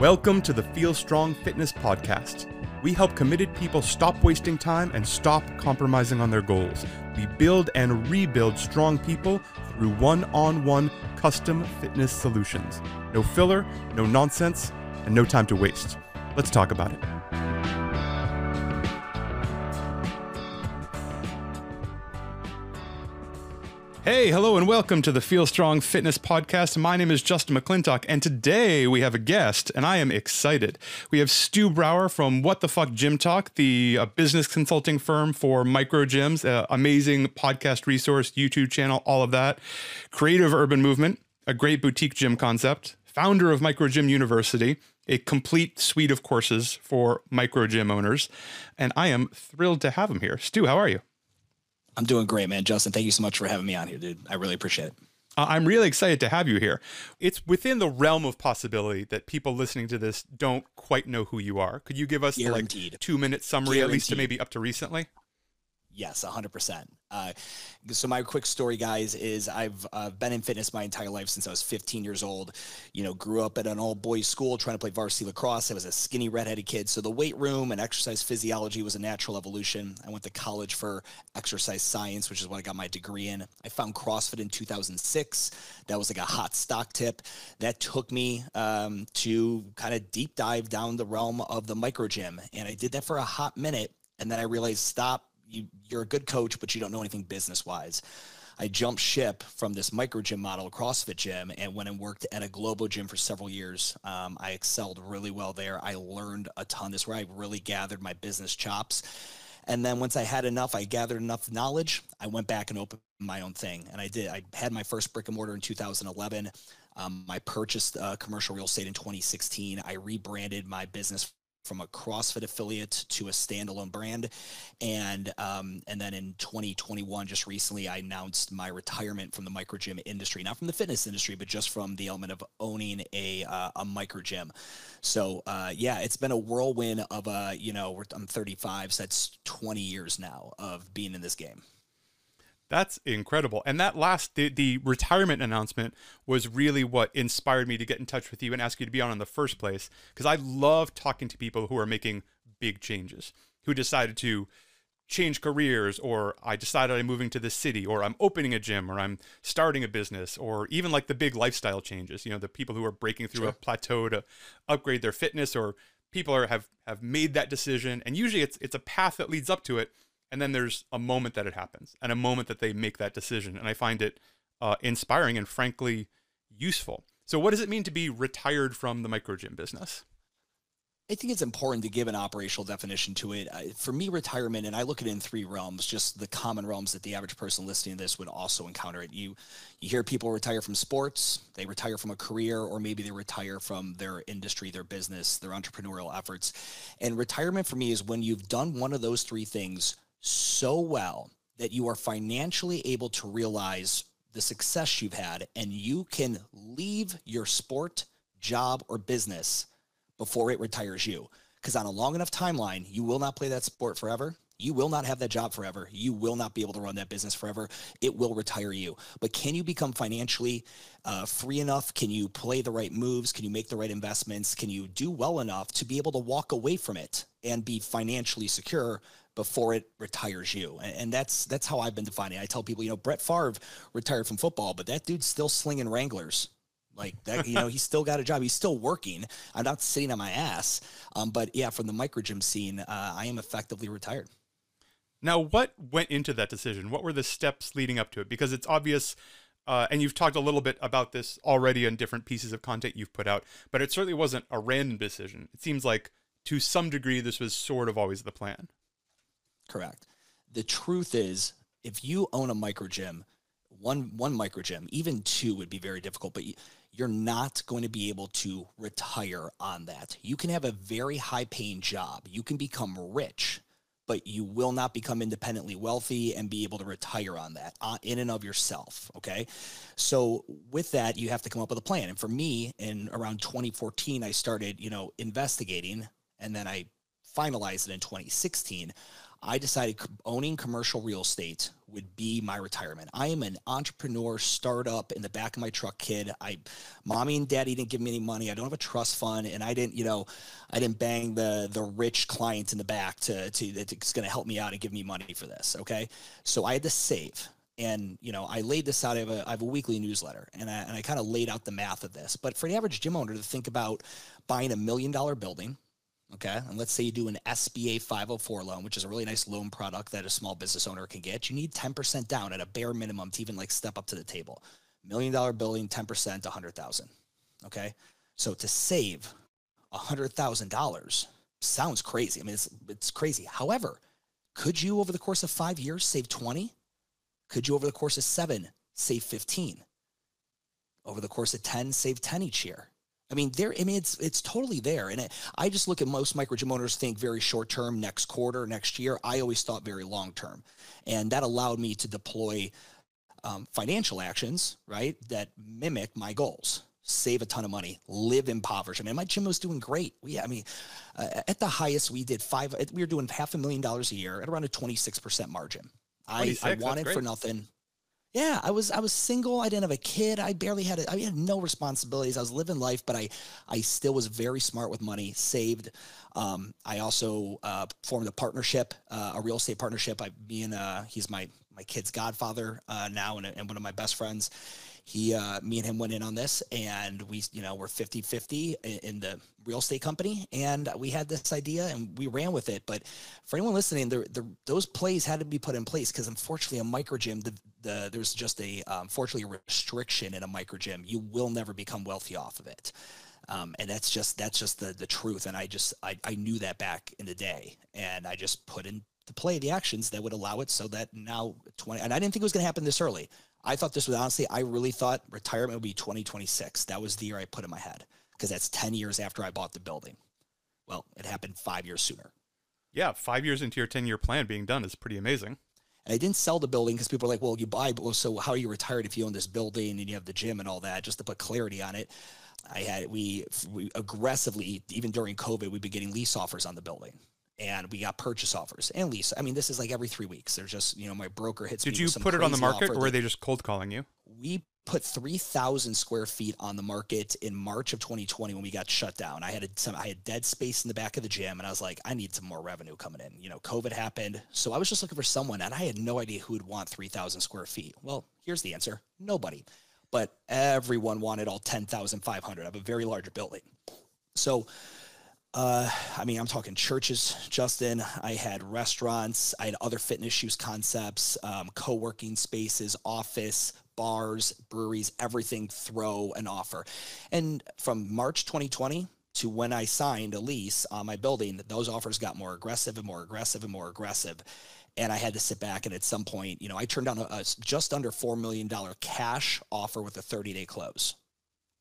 Welcome to the Feel Strong Fitness Podcast. We help committed people stop wasting time and stop compromising on their goals. We build and rebuild strong people through one on one custom fitness solutions. No filler, no nonsense, and no time to waste. Let's talk about it. Hey, hello, and welcome to the Feel Strong Fitness Podcast. My name is Justin McClintock, and today we have a guest, and I am excited. We have Stu Brauer from What the Fuck Gym Talk, the uh, business consulting firm for micro gyms, uh, amazing podcast resource, YouTube channel, all of that. Creative Urban Movement, a great boutique gym concept, founder of Micro Gym University, a complete suite of courses for micro gym owners. And I am thrilled to have him here. Stu, how are you? I'm doing great, man. Justin, thank you so much for having me on here, dude. I really appreciate it. Uh, I'm really excited to have you here. It's within the realm of possibility that people listening to this don't quite know who you are. Could you give us Guaranteed. like two minute summary, Guaranteed. at least to maybe up to recently? Yes, 100%. Uh, so my quick story, guys, is I've uh, been in fitness my entire life since I was 15 years old. You know, grew up at an all boys school trying to play varsity lacrosse. I was a skinny redheaded kid. So the weight room and exercise physiology was a natural evolution. I went to college for exercise science, which is what I got my degree in. I found CrossFit in 2006. That was like a hot stock tip. That took me um, to kind of deep dive down the realm of the micro gym. And I did that for a hot minute. And then I realized, stop, you, you're a good coach, but you don't know anything business wise. I jumped ship from this micro gym model, CrossFit gym, and went and worked at a global gym for several years. Um, I excelled really well there. I learned a ton. This is where I really gathered my business chops. And then once I had enough, I gathered enough knowledge. I went back and opened my own thing, and I did. I had my first brick and mortar in 2011. Um, I purchased uh, commercial real estate in 2016. I rebranded my business from a CrossFit affiliate to a standalone brand, and um, and then in 2021, just recently, I announced my retirement from the micro gym industry, not from the fitness industry, but just from the element of owning a uh, a micro gym. So uh, yeah, it's been a whirlwind of a you know I'm 35, so that's 20 years now of being in this game. That's incredible. And that last the, the retirement announcement was really what inspired me to get in touch with you and ask you to be on in the first place because I love talking to people who are making big changes, who decided to change careers or I decided I'm moving to the city or I'm opening a gym or I'm starting a business or even like the big lifestyle changes, you know, the people who are breaking through Sure. a plateau to upgrade their fitness or people are have have made that decision and usually it's it's a path that leads up to it and then there's a moment that it happens and a moment that they make that decision and i find it uh, inspiring and frankly useful so what does it mean to be retired from the micro gym business I think it's important to give an operational definition to it. For me, retirement, and I look at it in three realms, just the common realms that the average person listening to this would also encounter it. You you hear people retire from sports, they retire from a career, or maybe they retire from their industry, their business, their entrepreneurial efforts. And retirement for me is when you've done one of those three things so well that you are financially able to realize the success you've had and you can leave your sport, job, or business before it retires you. Because on a long enough timeline, you will not play that sport forever. You will not have that job forever. You will not be able to run that business forever. It will retire you. But can you become financially uh, free enough? Can you play the right moves? Can you make the right investments? Can you do well enough to be able to walk away from it and be financially secure before it retires you? And, and that's that's how I've been defining. it. I tell people, you know, Brett Favre retired from football, but that dude's still slinging Wranglers like that, you know, he's still got a job. He's still working. I'm not sitting on my ass. Um, but yeah, from the micro gym scene, uh, I am effectively retired. now what went into that decision what were the steps leading up to it because it's obvious uh, and you've talked a little bit about this already in different pieces of content you've put out but it certainly wasn't a random decision it seems like to some degree this was sort of always the plan Correct. The truth is, if you own a micro gym, one one micro gym, even two would be very difficult. But you, you're not going to be able to retire on that. You can have a very high paying job. You can become rich, but you will not become independently wealthy and be able to retire on that uh, in and of yourself. Okay. So with that, you have to come up with a plan. And for me, in around 2014, I started, you know, investigating, and then I finalized it in 2016. I decided owning commercial real estate would be my retirement. I am an entrepreneur, startup in the back of my truck kid. I, mommy and daddy didn't give me any money. I don't have a trust fund, and I didn't, you know, I didn't bang the the rich client in the back to to that's going to help me out and give me money for this. Okay, so I had to save. And you know, I laid this out. I have a, I have a weekly newsletter, and I, and I kind of laid out the math of this. But for the average gym owner to think about buying a million dollar building, Okay. And let's say you do an SBA 504 loan, which is a really nice loan product that a small business owner can get. You need 10% down at a bare minimum to even like step up to the table. Million dollar building, 10%, 100,000. Okay. So to save $100,000 sounds crazy. I mean, it's, it's crazy. However, could you over the course of five years save 20? Could you over the course of seven save 15? Over the course of 10, save 10 each year. I mean, there. I mean, it's it's totally there, and it, I just look at most micro gym owners think very short term, next quarter, next year. I always thought very long term, and that allowed me to deploy um, financial actions, right, that mimic my goals. Save a ton of money, live impoverished. I mean, my gym was doing great. We, I mean, uh, at the highest, we did five. We were doing half a million dollars a year at around a twenty six percent margin. I, I wanted for nothing. Yeah, I was I was single. I didn't have a kid. I barely had a, I had no responsibilities. I was living life, but I I still was very smart with money. Saved. Um, I also uh, formed a partnership, uh, a real estate partnership. I me and uh, he's my my kid's godfather uh, now, and, and one of my best friends he uh, me and him went in on this and we you know we're 50 50 in the real estate company. And we had this idea and we ran with it. But for anyone listening the, the those plays had to be put in place because unfortunately a micro gym the, the there's just a um, fortunately a restriction in a micro gym you will never become wealthy off of it. Um, and that's just that's just the the truth. And i just I, I knew that back in the day. And i just put in to play the actions that would allow it so that now 20 and i didn't think it was going to happen this early I thought this was honestly, I really thought retirement would be 2026. That was the year I put in my head because that's 10 years after I bought the building. Well, it happened five years sooner. Yeah, five years into your 10 year plan being done is pretty amazing. And I didn't sell the building because people are like, well, you buy, but so how are you retired if you own this building and you have the gym and all that? Just to put clarity on it, I had, we, we aggressively, even during COVID, we've been getting lease offers on the building and we got purchase offers and lease. I mean, this is like every three weeks. There's just, you know, my broker hits Did you put it on the market or were they just cold calling you? We put 3,000 square feet on the market in March of 2020 when we got shut down. I had some, I had dead space in the back of the gym and I was like, I need some more revenue coming in. You know, COVID happened. So I was just looking for someone and I had no idea who would want 3,000 square feet. Well, here's the answer. Nobody, but everyone wanted all 10,500 of a very large building. So uh, I mean, I'm talking churches, Justin. I had restaurants. I had other fitness use concepts, um, co working spaces, office, bars, breweries, everything throw an offer. And from March 2020 to when I signed a lease on my building, those offers got more aggressive and more aggressive and more aggressive. And I had to sit back and at some point, you know, I turned down a, a just under $4 million cash offer with a 30 day close.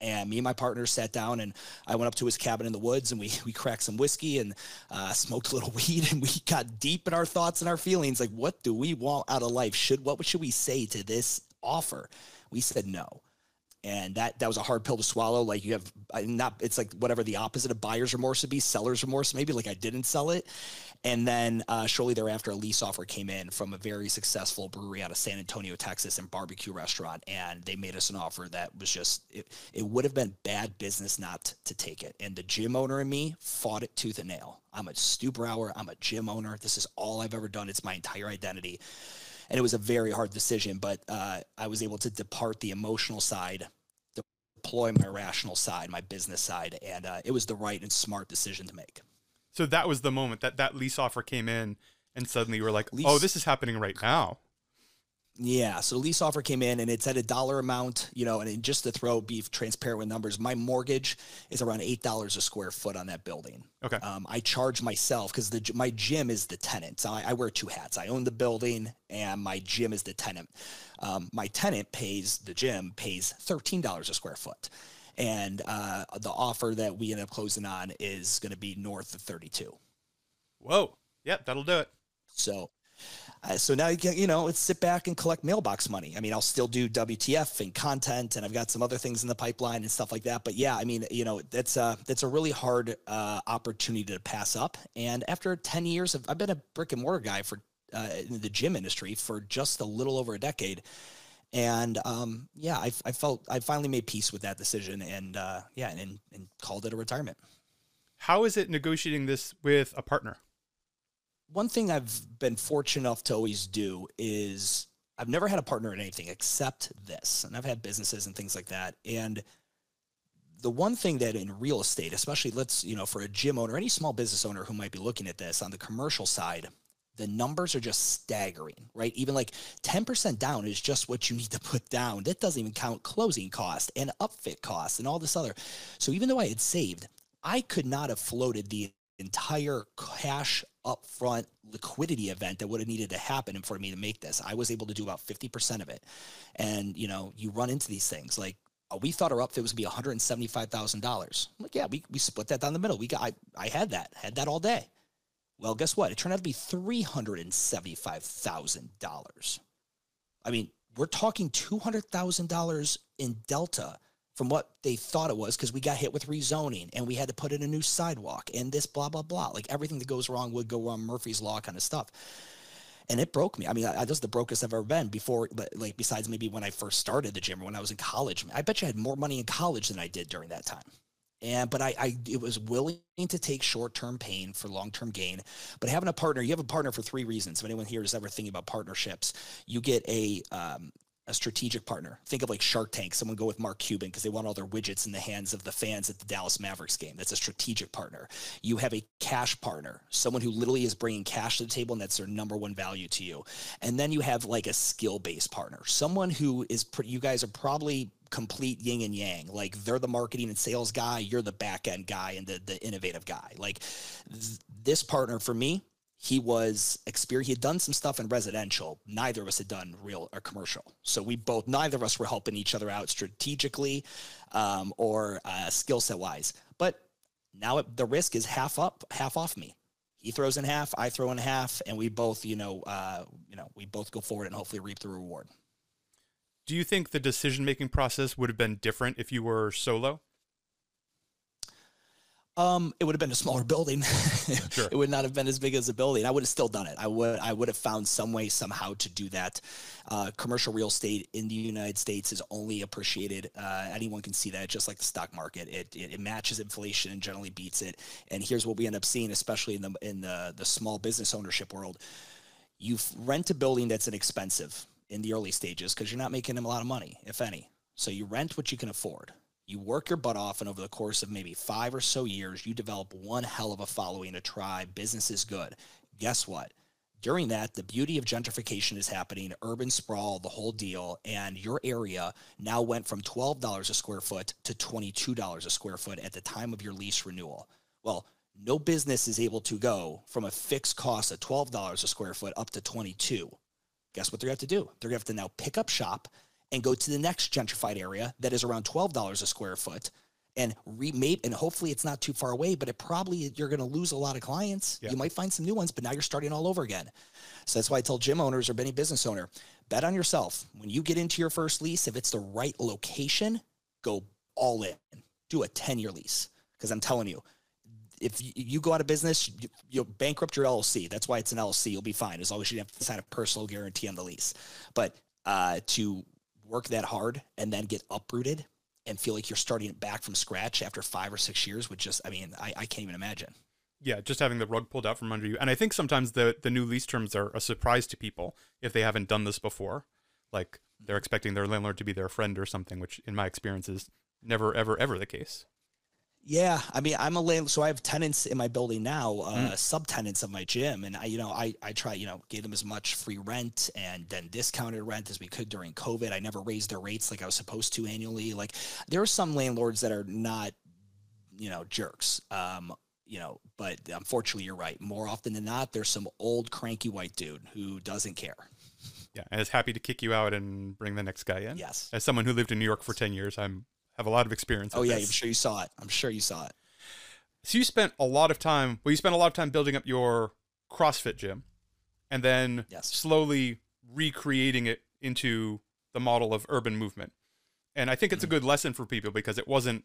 And me and my partner sat down and I went up to his cabin in the woods and we, we cracked some whiskey and uh, smoked a little weed and we got deep in our thoughts and our feelings. Like, what do we want out of life? Should, what should we say to this offer? We said no and that that was a hard pill to swallow. Like you have not it's like whatever the opposite of buyer's remorse would be seller's remorse maybe like i didn't sell it. And then uh, shortly thereafter a lease offer came in from a very successful brewery out of san antonio texas and barbecue restaurant and they made us an offer that was just it, it would have been bad business not to take it. And the gym owner and me fought it tooth and nail. I'm a stu brauer i'm a gym owner. This is all i've ever done. It's my entire identity and it was a very hard decision. But uh, I was able to depart the emotional side, deploy my rational side, my business side, and uh, it was the right and smart decision to make. So that was the moment that that lease offer came in, and suddenly you were like, lease, "Oh, this is happening right now." Yeah. So the lease offer came in and it's at a dollar amount, you know, and just to throw beef transparent with numbers, my mortgage is around $8 a square foot on that building. Okay. Um, I charge myself because the my gym is the tenant. So I, I, wear two hats. I own the building and my gym is the tenant. Um, my tenant pays the gym pays $13 a square foot. And uh, the offer that we end up closing on is going to be north of 32. Whoa. Yep, that'll do it. So uh, so now you can, you know, let's sit back and collect mailbox money. I mean, I'll still do WTF and content, and I've got some other things in the pipeline and stuff like that. But yeah, I mean, you know, that's a that's a really hard uh, opportunity to pass up. And after ten years of, I've been a brick and mortar guy for uh, in the gym industry for just a little over a decade. And um, yeah, I, I, felt I finally made peace with that decision, and uh, yeah, and, and called it a retirement. How is it negotiating this with a partner? One thing I've been fortunate enough to always do is I've never had a partner in anything except this, and I've had businesses and things like that, and the one thing that in real estate, especially let's, you know, for a gym owner, any small business owner who might be looking at this on the commercial side, the numbers are just staggering, right? Even like 10% down is just what you need to put down. That doesn't even count closing cost and upfit costs and all this other. So even though I had saved, I could not have floated the entire cash upfront liquidity event that would have needed to happen for me to make this. I was able to do about 50% of it. And, you know, you run into these things like uh, we thought our upfit was to be $175,000. I'm like, yeah, we, we split that down the middle. We got, I, I had that, had that all day. Well, guess what? It turned out to be $375,000. I mean, we're talking $200,000 in delta from what they thought it was because we got hit with rezoning and we had to put in a new sidewalk and this blah, blah, blah. Like everything that goes wrong would go on Murphy's Law kind of stuff. And it broke me. I mean, I, was the brokest I've ever been before, but like besides maybe when I first started the gym or when I was in college. I bet you I had more money in college than I did during that time and but I, I it was willing to take short-term pain for long-term gain but having a partner you have a partner for three reasons if anyone here is ever thinking about partnerships you get a um, a strategic partner. Think of like Shark Tank. Someone go with Mark Cuban because they want all their widgets in the hands of the fans at the Dallas Mavericks game. That's a strategic partner. You have a cash partner, someone who literally is bringing cash to the table and that's their number one value to you. And then you have like a skill based partner, someone who is, you guys are probably complete yin and yang. Like they're the marketing and sales guy, you're the back end guy and the, the innovative guy. Like th- this partner for me, he was experienced. he had done some stuff in residential neither of us had done real or commercial so we both neither of us were helping each other out strategically um, or uh, skill set wise but now it, the risk is half up half off me he throws in half i throw in half and we both you know uh, you know we both go forward and hopefully reap the reward do you think the decision making process would have been different if you were solo? Um, it would have been a smaller building. Sure. it would not have been as big as a building. I would have still done it. I would I would have found some way somehow to do that. Uh, commercial real estate in the United States is only appreciated. Uh, anyone can see that, just like the stock market. It, it, it matches inflation and generally beats it. And here's what we end up seeing, especially in the in the the small business ownership world. You rent a building that's inexpensive in the early stages because you're not making them a lot of money, if any. So you rent what you can afford. You work your butt off, and over the course of maybe five or so years, you develop one hell of a following, a tribe. Business is good. Guess what? During that, the beauty of gentrification is happening, urban sprawl, the whole deal, and your area now went from $12 a square foot to $22 a square foot at the time of your lease renewal. Well, no business is able to go from a fixed cost of $12 a square foot up to 22 guess what they're going to have to do? They're going to have to now pick up shop and go to the next gentrified area that is around $12 a square foot and remake and hopefully it's not too far away but it probably you're going to lose a lot of clients yeah. you might find some new ones but now you're starting all over again so that's why i tell gym owners or any business owner bet on yourself when you get into your first lease if it's the right location go all in do a 10 year lease because i'm telling you if you go out of business, you, will bankrupt your LLC. That's why it's an LLC. You'll be fine as long as you have to sign a personal guarantee on the lease. But uh, to work that hard and then get uprooted and feel like you're starting back from scratch after five or six years would just, I mean, I, I can't even imagine. Yeah, just having the rug pulled out from under you. And I think sometimes the the new lease terms are a surprise to people if they haven't done this before. Like they're expecting their landlord to be their friend or something, which in my experience is never, ever, ever the case. Yeah, I mean, I'm a landlord, so I have tenants in my building now, uh, mm. subtenants of my gym, and I, you know, I, I try, you know, gave them as much free rent and then discounted rent as we could during COVID. I never raised their rates like I was supposed to annually. Like, there are some landlords that are not, you know, jerks. Um, you know, but unfortunately, you're right. More often than not, there's some old cranky white dude who doesn't care. Yeah, and is happy to kick you out and bring the next guy in. Yes. As someone who lived in New York for ten years, I'm have a lot of experience. Oh yeah, this. I'm sure you saw it. I'm sure you saw it. So you spent a lot of time. Well, you spent a lot of time building up your CrossFit gym, and then yes. slowly recreating it into the model of urban movement. And I think it's a mm-hmm. good lesson for people because it wasn't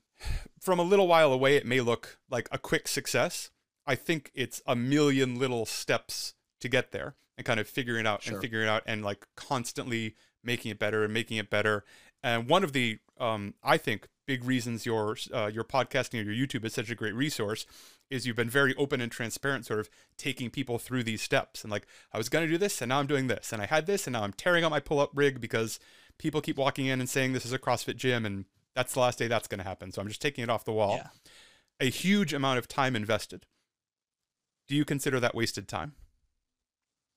from a little while away. It may look like a quick success. I think it's a million little steps to get there. and kind of figuring it out Sure. and figuring it out and like constantly making it better and making it better. And one of the, um, I think, big reasons your uh, your podcasting or your YouTube is such a great resource is you've been very open and transparent, sort of taking people through these steps. And like, I was going to do this, and now I'm doing this, and I had this, and now I'm tearing out my pull up rig because people keep walking in and saying this is a CrossFit gym, and that's the last day that's going to happen. So I'm just taking it off the wall. Yeah. A huge amount of time invested. Do you consider that wasted time?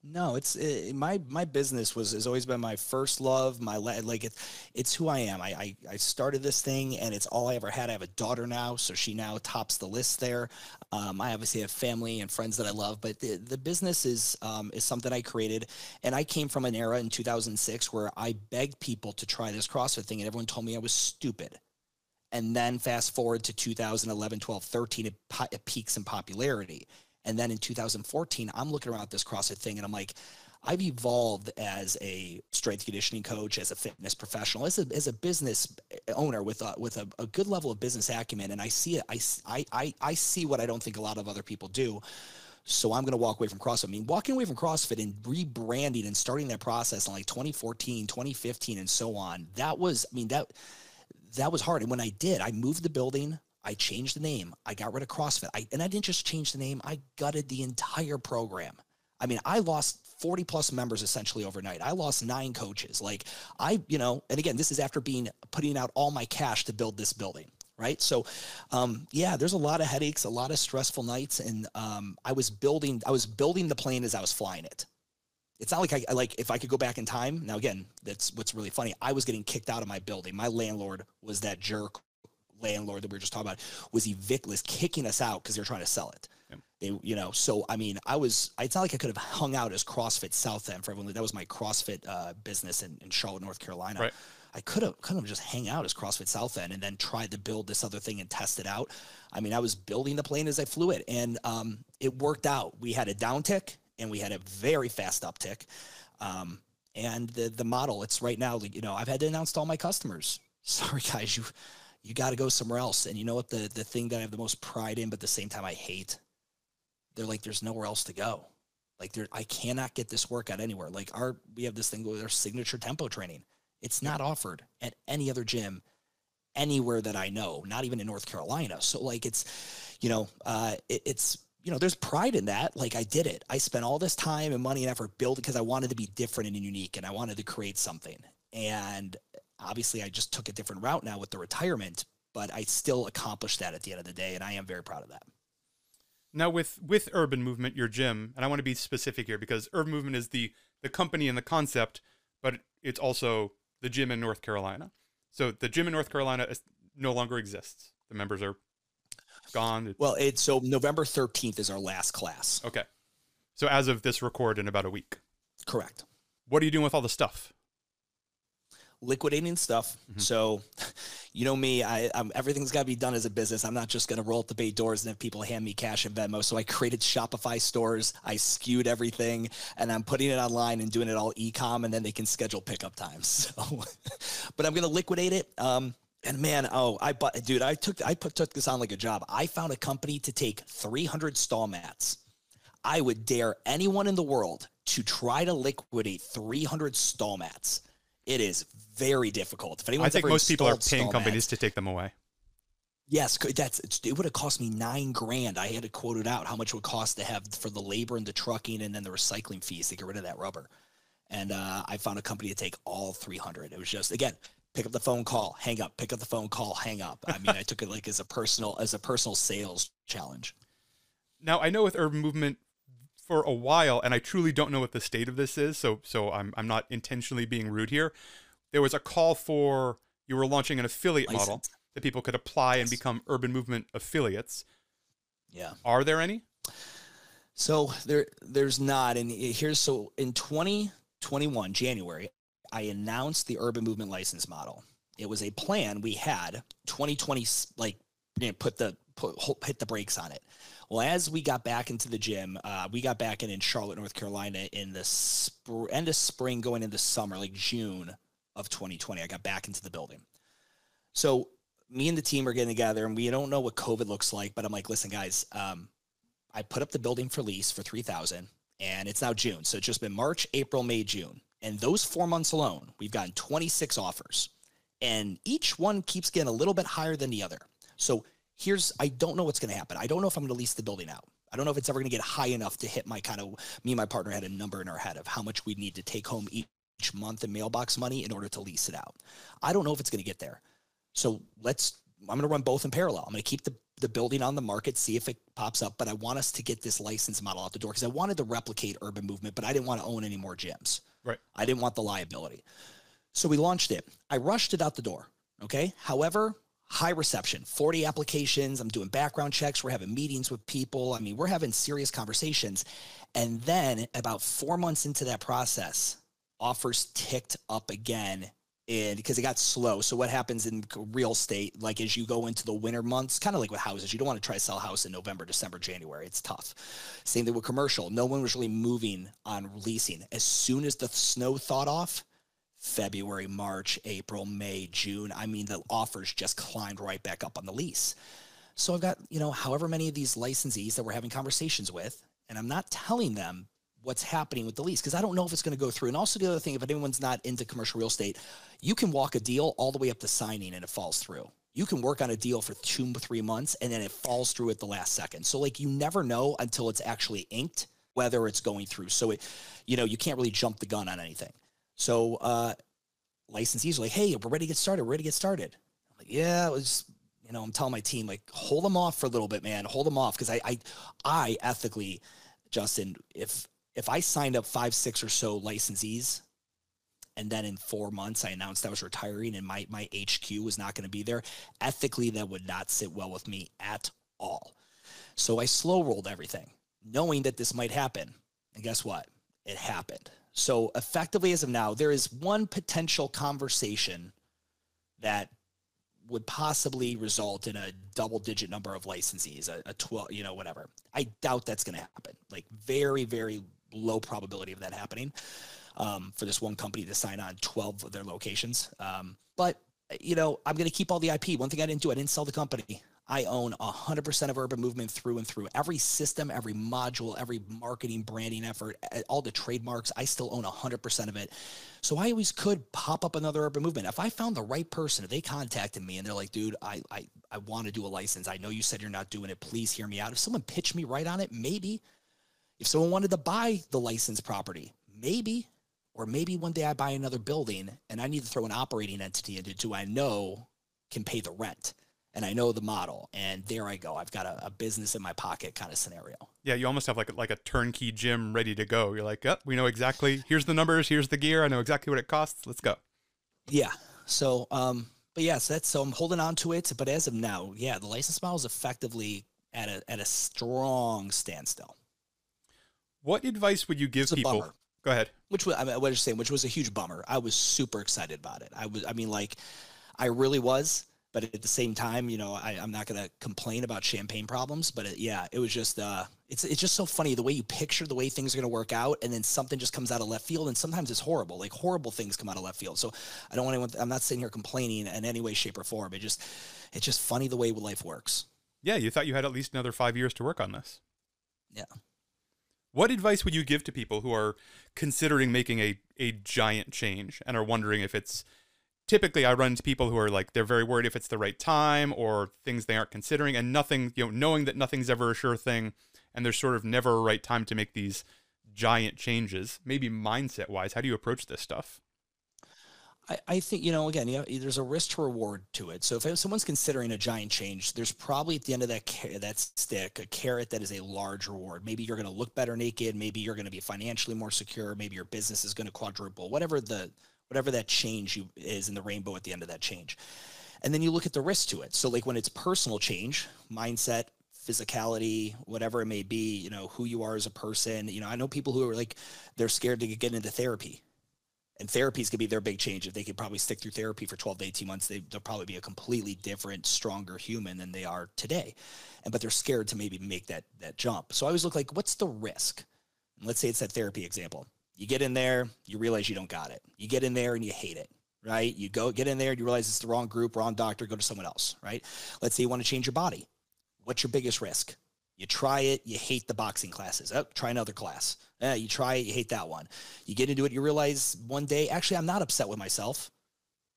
No, it's it, my my business was has always been my first love. My like it, it's who I am. I, I I started this thing, and it's all I ever had. I have a daughter now, so she now tops the list there. Um, I obviously have family and friends that I love, but the, the business is um, is something I created, and I came from an era in 2006 where I begged people to try this CrossFit thing, and everyone told me I was stupid. And then fast forward to 2011, 12, 13, it, it peaks in popularity. And then in 2014, I'm looking around at this CrossFit thing and I'm like, I've evolved as a strength conditioning coach, as a fitness professional, as a, as a business owner with a, with a, a good level of business acumen. And I see it. I, I, I, I see what I don't think a lot of other people do. So I'm going to walk away from CrossFit. I mean, walking away from CrossFit and rebranding and starting that process in like 2014, 2015, and so on. That was, I mean, that, that was hard. And when I did, I moved the building. I changed the name. I got rid of CrossFit. I, and I didn't just change the name. I gutted the entire program. I mean, I lost 40 plus members essentially overnight. I lost nine coaches. Like I, you know, and again, this is after being putting out all my cash to build this building. Right. So, um, yeah, there's a lot of headaches, a lot of stressful nights. And, um, I was building, I was building the plane as I was flying it. It's not like I like if I could go back in time. Now again, that's what's really funny. I was getting kicked out of my building. My landlord was that jerk landlord that we were just talking about. Was evict was kicking us out because they're trying to sell it. Yep. They, you know, so I mean, I was. It's not like I could have hung out as CrossFit South End for everyone. That was my CrossFit uh, business in, in Charlotte, North Carolina. Right. I could have couldn't have just hang out as CrossFit South End and then tried to build this other thing and test it out. I mean, I was building the plane as I flew it, and um, it worked out. We had a downtick and we had a very fast uptick. Um, and the the model, it's right now. You know, I've had to announce to all my customers, sorry guys, you you got to go somewhere else. And you know what? The the thing that I have the most pride in, but at the same time I hate, they're like, there's nowhere else to go. Like there, I cannot get this workout anywhere. Like our, we have this thing with our signature tempo training. It's not offered at any other gym anywhere that I know, not even in North Carolina. So like it's, you know, uh, it, it's, you know, there's pride in that. Like I did it. I spent all this time and money and effort building because I wanted to be different and unique and I wanted to create something. And obviously I just took a different route now with the retirement, but I still accomplished that at the end of the day. And I am very proud of that. Now with with Urban Movement, your gym, and I want to be specific here because Urban Movement is the the company and the concept, but it's also the gym in North Carolina. So the gym in North Carolina is, no longer exists. The members are gone. Well, it's so November 13th is our last class. okay. So as of this record in about a week, Correct. what are you doing with all the stuff? Liquidating stuff. Mhm. So, you know me, I, I'm, everything's got to be done as a business. I'm not just going to roll up the bay doors and have people hand me cash and Venmo. So I created Shopify stores. I skewed everything, and I'm putting it online and doing it all e-com, and then they can schedule pickup times. So, but I'm going to liquidate it. Um, and man, oh, I bought, dude, I took, I put, took this on like a job. I found a company to take 300 stall mats. I would dare anyone in the world to try to liquidate 300 stall mats. It is very difficult. If anyone, I think ever most people are paying companies mats- to take them away. Yes, that's it. Would have cost me nine grand. I had to quote it out how much it would cost to have for the labor and the trucking and then the recycling fees to get rid of that rubber. And uh, I found a company to take all 300. It was just again pick up the phone call, hang up, pick up the phone call, hang up. I mean, I took it like as a personal as a personal sales challenge. Now I know with Urban Movement for a while, and I truly don't know what the state of this is, so so I'm I'm not intentionally being rude here. There was a call for you were launching an affiliate model that people could apply and become Urban Movement affiliates. Yeah. Are there any? So there, there's not. And here's so in 2021 January, I announced the urban movement license model. It was a plan we had. 2020 like you know, put the put hit the brakes on it. Well, as we got back into the gym, uh, we got back in in Charlotte, North Carolina, in the spr- end of spring, going into summer, like June of 2020. I got back into the building. So me and the team are getting together, and we don't know what COVID looks like. But I'm like, listen, guys, um, I put up the building for lease for 3000 and it's now June. So it's just been March, April, May, June. And those four months alone, we've gotten 26 offers. And each one keeps getting a little bit higher than the other. So here's I don't know what's going to happen. I don't know if I'm going to lease the building out. I don't know if it's ever going to get high enough to hit my kind of me and my partner had a number in our head of how much we need to take home each month in mailbox money in order to lease it out. I don't know if it's going to get there. So let's I'm going to run both in parallel. I'm going to keep the the building on the market, see if it pops up. But I want us to get this license model out the door because I wanted to replicate urban movement, but I didn't want to own any more gyms. Right. I didn't want the liability. So we launched it. I rushed it out the door. Okay. However, high reception 40 applications. I'm doing background checks. We're having meetings with people. I mean we're having serious conversations. And then about four months into that process offers ticked up again and because it got slow. So what happens in real estate like as you go into the winter months kind of like with houses you don't want to try to sell a house in november december january. It's tough. Same thing with commercial. No one was really moving on leasing. As soon as the snow thawed off February, March, April, May, June. I mean, the offers just climbed right back up on the lease. So I've got, you know, however many of these licensees that we're having conversations with, and I'm not telling them what's happening with the lease because I don't know if it's going to go through. And also the other thing, if anyone's not into commercial real estate, you can walk a deal all the way up to signing and it falls through. You can work on a deal for two, three months and then it falls through at the last second. So like you never know until it's actually inked whether it's going through. So it, you know, you can't really jump the gun on anything. So uh, licensees are like, hey, we're ready to get started. We're ready to get started. I'm like, yeah, it was, you know, I'm telling my team, like, hold them off for a little bit, man. Hold them off. Cause I, I, I ethically, Justin, if, if I signed up five, six or so licensees, and then in four months I announced I was retiring and my, my HQ was not going to be there, ethically, that would not sit well with me at all. So I slow rolled everything, knowing that this might happen. And guess what? It happened. So, effectively, as of now, there is one potential conversation that would possibly result in a double digit number of licensees, a, a 12, you know, whatever. I doubt that's going to happen. Like, very, very low probability of that happening um, for this one company to sign on 12 of their locations. Um, but, you know, I'm going to keep all the IP. One thing I didn't do, I didn't sell the company. I own 100% of Urban Movement through and through. Every system, every module, every marketing, branding effort, eh, all the trademarks, I still own 100% of it. So I always could pop up another Urban Movement. If I found the right person, if they contacted me and they're like, dude, I, I, I want to do a license. I know you said you're not doing it. Please hear me out. If someone pitched me right on it, maybe. If someone wanted to buy the licensed property, maybe. Or maybe one day I buy another building and I need to throw an operating entity into do I know can pay the rent and I know the model, and there I go. I've got a, a, business in my pocket kind of scenario. Yeah, you almost have like a, like a turnkey gym ready to go. You're like, oh, we know exactly. Here's the numbers. Here's the gear. I know exactly what it costs. Let's go. Yeah. So, um, but yes, yeah, so that's so I'm holding on to it. But as of now, yeah, the license model is effectively at a at a strong standstill. What advice would you give people? Bummer. Go ahead. Which was I mean, what you're saying, which was a huge bummer. I was super excited about it. I was, I mean, like, I really was but at the same time, you know, I, am not going to complain about champagne problems. But it, yeah, it was just, uh, it's it's just so funny the way you picture the way things are going to work out, and then something just comes out of left field, and sometimes it's horrible. Like horrible things come out of left field. So I don't want anyone. I'm not sitting here complaining in any way, shape, or form. It just, it's just funny the way life works. Yeah, you thought you had at least another five years to work on this. Yeah. What advice would you give to people who are considering making a, a giant change and are wondering if it's typically I run into people who are like they're very worried if it's the right time or things they aren't considering and nothing, you know, knowing that nothing's ever a sure thing and there's sort of never a right time to make these giant changes. Maybe mindset wise, how do you approach this stuff? I, I think you know again you know, there's a risk to reward to it. So if someone's considering a giant change, there's probably at the end of that that stick a carrot that is a large reward. Maybe you're going to look better naked. Maybe you're going to be financially more secure. Maybe your business is going to quadruple. Whatever the whatever that change you, is in the rainbow at the end of that change. And then you look at the risk to it. So like when it's personal change, mindset, physicality, whatever it may be, you know, who you are as a person. You know, I know people who are like they're scared to get into therapy. And therapies could be their big change. If they could probably stick through therapy for 12 to 18 months, they, will probably be a completely different, stronger human than they are today. And but they're scared to maybe make that that jump. So I always look like, what's the risk? And let's say it's that therapy example. You get in there, you realize you don't got it. You get in there and you hate it, right? You go get in there and you realize it's the wrong group, wrong doctor, go to someone else, right? Let's say you want to change your body. What's your biggest risk? You try it, you hate the boxing classes. Oh, try another class. Eh, you try it, you hate that one. You get into it, you realize one day, actually, I'm not upset with myself.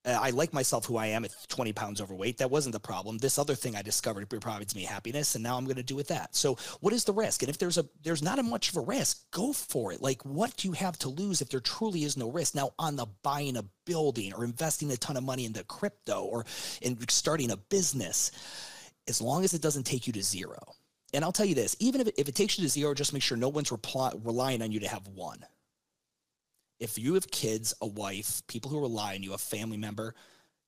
Uh, I like myself who I am at 20 pounds overweight. That wasn't the problem. This other thing I discovered provides me happiness, and now I'm going to do with that. So, what is the risk? And if there's a there's not a much of a risk, go for it. Like, what do you have to lose if there truly is no risk? Now, on the buying a building or investing a ton of money into crypto or in starting a business, as long as it doesn't take you to zero. And I'll tell you this: even if it, if it takes you to zero, just make sure no one's reply, relying on you to have one if you have kids, a wife, people who rely on you, a family member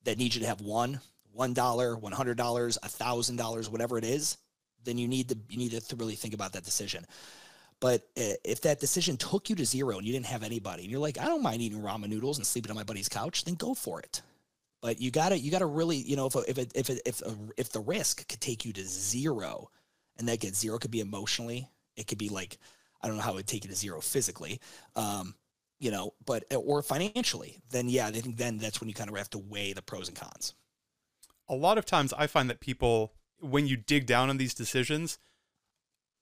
that need you to have one, one dollar, one hundred dollars, a thousand dollars, whatever it is, then you need to you need to really think about that decision. But if that decision took you to zero and you didn't have anybody, and you're like, I don't mind eating ramen noodles and sleeping on my buddy's couch, then go for it. But you gotta you gotta really you know if if it, if it, if if the risk could take you to zero, and that gets zero could be emotionally, it could be like I don't know how it would take you to zero physically. Um, you know, but uh, or financially, then yeah, I think then that's when you kind of have to weigh the pros and cons. A lot of times I find that people when you dig down on these decisions,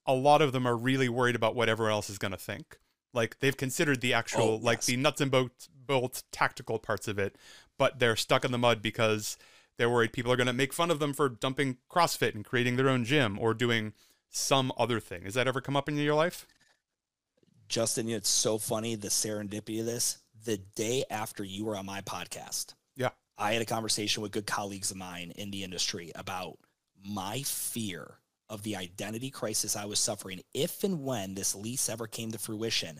a lot of them are really worried about what everyone else is going to think. Like they've considered the actual oh, yes. like the nuts and bolts, bolts tactical parts of it, but they're stuck in the mud because they're worried people are going to make fun of them for dumping CrossFit and creating their own gym or doing some other thing. Has that ever come up in your life? Justin, it's so funny the serendipity of this. The day after you were on my podcast, yeah, I had a conversation with good colleagues of mine in the industry about my fear of the identity crisis I was suffering if and when this lease ever came to fruition.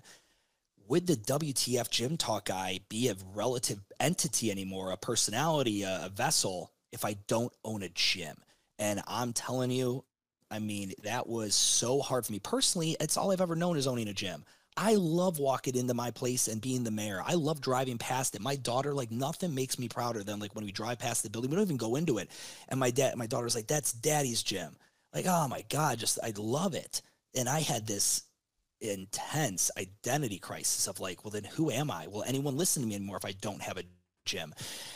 Would the WTF gym talk guy be a relative entity anymore, a personality, a, a vessel, if I don't own a gym? And I'm telling you, I mean, that was so hard for me personally. It's all I've ever known is owning a gym. I love walking into my place and being the mayor. I love driving past it. My daughter, like nothing makes me prouder than like when we drive past the building. We don't even go into it. And my dad, my daughter's like, that's daddy's gym. Like, oh my God, just I love it. And I had this intense identity crisis of like, well, then who am I? Will anyone listen to me anymore if I don't have a gym?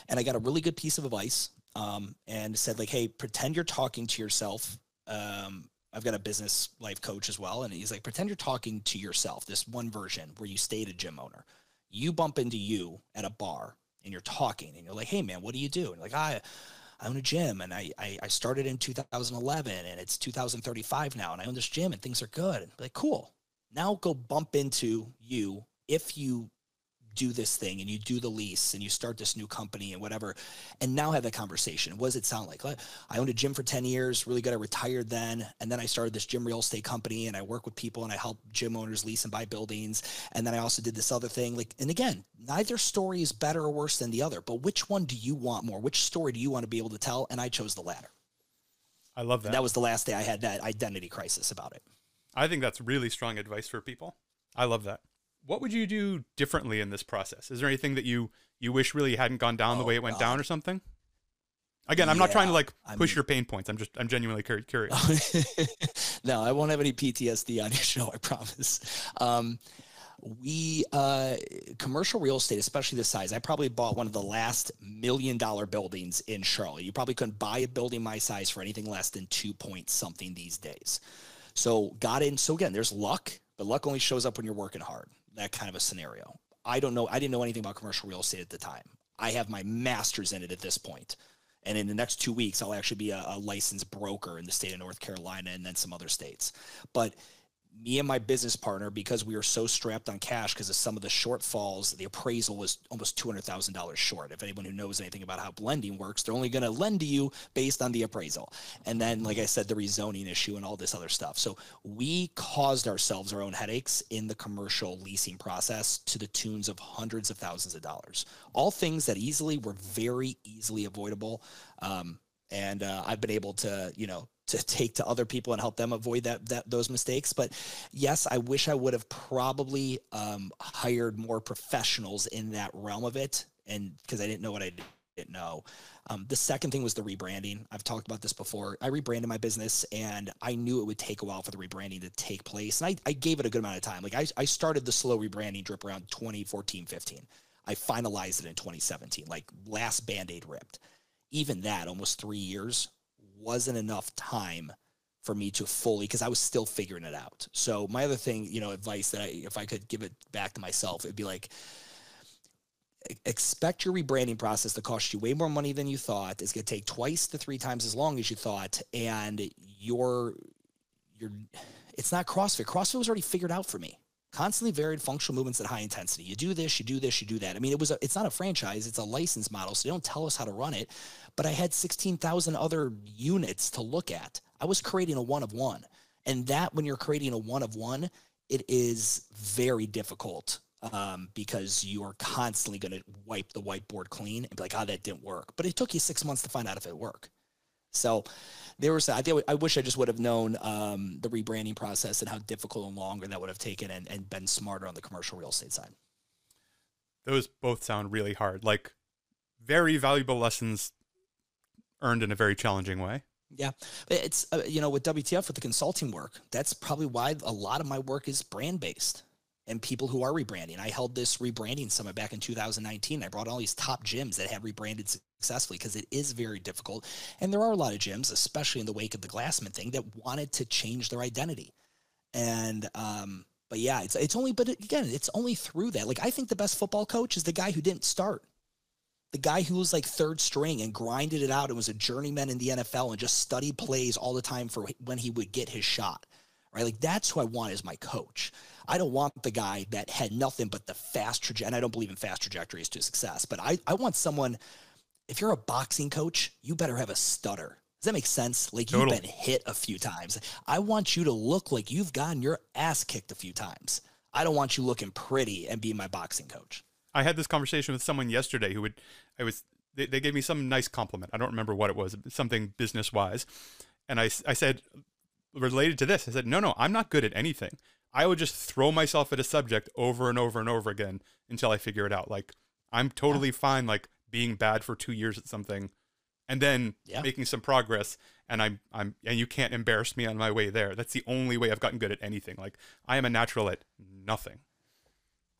And I got a really good piece of advice um, and said, like, hey, pretend you're talking to yourself um, I've got a business life coach as well. And he's like, pretend you're talking to yourself, this one version where you stayed a gym owner. You bump into you at a bar and you're talking and you're like, hey man, what do you do? And like, I I own a gym and I, I, I started in 2011 and it's 2035 now and I own this gym and things are good. And like, cool. Now go bump into you if you do this thing and you do the lease and you start this new company and whatever and now have that conversation. What does it sound like? I owned a gym for 10 years really good i retired then and then i started this gym real estate company and i work with people and i help gym owners lease and buy buildings and then i also did this other thing. Like and again neither story is better or worse than the other but which one do you want more? Which story do you want to be able to tell? And i chose the latter. I love that. And that was the last day i had that identity crisis about it. I think that's really strong advice for people. I love that what would you do differently in this process? Is there anything that you you wish really hadn't gone down oh, the way it went God. down or something? Again, I'm yeah, not trying to like push I mean, your pain points. I'm just I'm genuinely curious. no, I won't have any PTSD on your show. I promise. Um, we uh, commercial real estate, especially this size. I probably bought one of the last million dollar buildings in Charlotte. You probably couldn't buy a building my size for anything less than two point something these days. So got in. So again, there's luck, but luck only shows up when you're working hard that kind of a scenario. I don't know. I didn't know anything about commercial real estate at the time. I have my master's in it at this point. And in the next two weeks, I'll actually be a, a licensed broker in the state of North Carolina and then some other states. But me and my business partner, because we were so strapped on cash because of some of the shortfalls, the appraisal was almost $200,000 short. If anyone who knows anything about how blending works, they're only going to lend to you based on the appraisal. And then, like I said, the rezoning issue and all this other stuff. So we caused ourselves our own headaches in the commercial leasing process to the tunes of hundreds of thousands of dollars. All things that easily were very easily avoidable. Um, and uh, I've been able to, you know, to take to other people and help them avoid that that those mistakes. But yes, I wish I would have probably um, hired more professionals in that realm of it, and because I didn't know what I didn't know. Um, the second thing was the rebranding. I've talked about this before. I rebranded my business and I knew it would take a while for the rebranding to take place. And I, I gave it a good amount of time. Like I, I started the slow rebranding drip around 2014, 15. I finalized it in 2017, like last band aid ripped. Even that, almost three years, wasn't enough time for me to fully because I was still figuring it out. So my other thing, you know, advice that I if I could give it back to myself, it'd be like expect your rebranding process to cost you way more money than you thought. It's going to take twice to three times as long as you thought, and your your it's not CrossFit. CrossFit was already figured out for me. Constantly varied functional movements at high intensity. You do this, you do this, you do that. I mean, it was a, it's not a franchise; it's a license model, so they don't tell us how to run it. But I had sixteen thousand other units to look at. I was creating a one of one, and that when you're creating a one of one, it is very difficult um, because you are constantly going to wipe the whiteboard clean and be like, "Oh, that didn't work." But it took you six months to find out if it worked. So there was, I think, I wish I just would have known um, the rebranding process and how difficult and longer that would have taken, and, and been smarter on the commercial real estate side. Those both sound really hard, like very valuable lessons earned in a very challenging way. Yeah, it's uh, you know with WTF with the consulting work, that's probably why a lot of my work is brand based and people who are rebranding. I held this rebranding summit back in 2019. I brought all these top gyms that had rebranded successfully because it is very difficult. And there are a lot of gyms, especially in the wake of the Glassman thing, that wanted to change their identity. And um, but yeah, it's it's only but again, it's only through that. Like I think the best football coach is the guy who didn't start. The guy who was like third string and grinded it out and was a journeyman in the NFL and just studied plays all the time for when he would get his shot. Right? Like that's who I want as my coach. I don't want the guy that had nothing but the fast trajectory. And I don't believe in fast trajectories to success, but I, I want someone, if you're a boxing coach, you better have a stutter. Does that make sense? Like you've been hit a few times. I want you to look like you've gotten your ass kicked a few times. I don't want you looking pretty and being my boxing coach. I had this conversation with someone yesterday who would, I was, they, they gave me some nice compliment. I don't remember what it was, something business wise. And I, I said, related to this, I said, no, no, I'm not good at anything. I would just throw myself at a subject over and over and over again until I figure it out. Like I'm totally yeah. fine like being bad for 2 years at something and then yeah. making some progress and I'm I'm and you can't embarrass me on my way there. That's the only way I've gotten good at anything. Like I am a natural at nothing.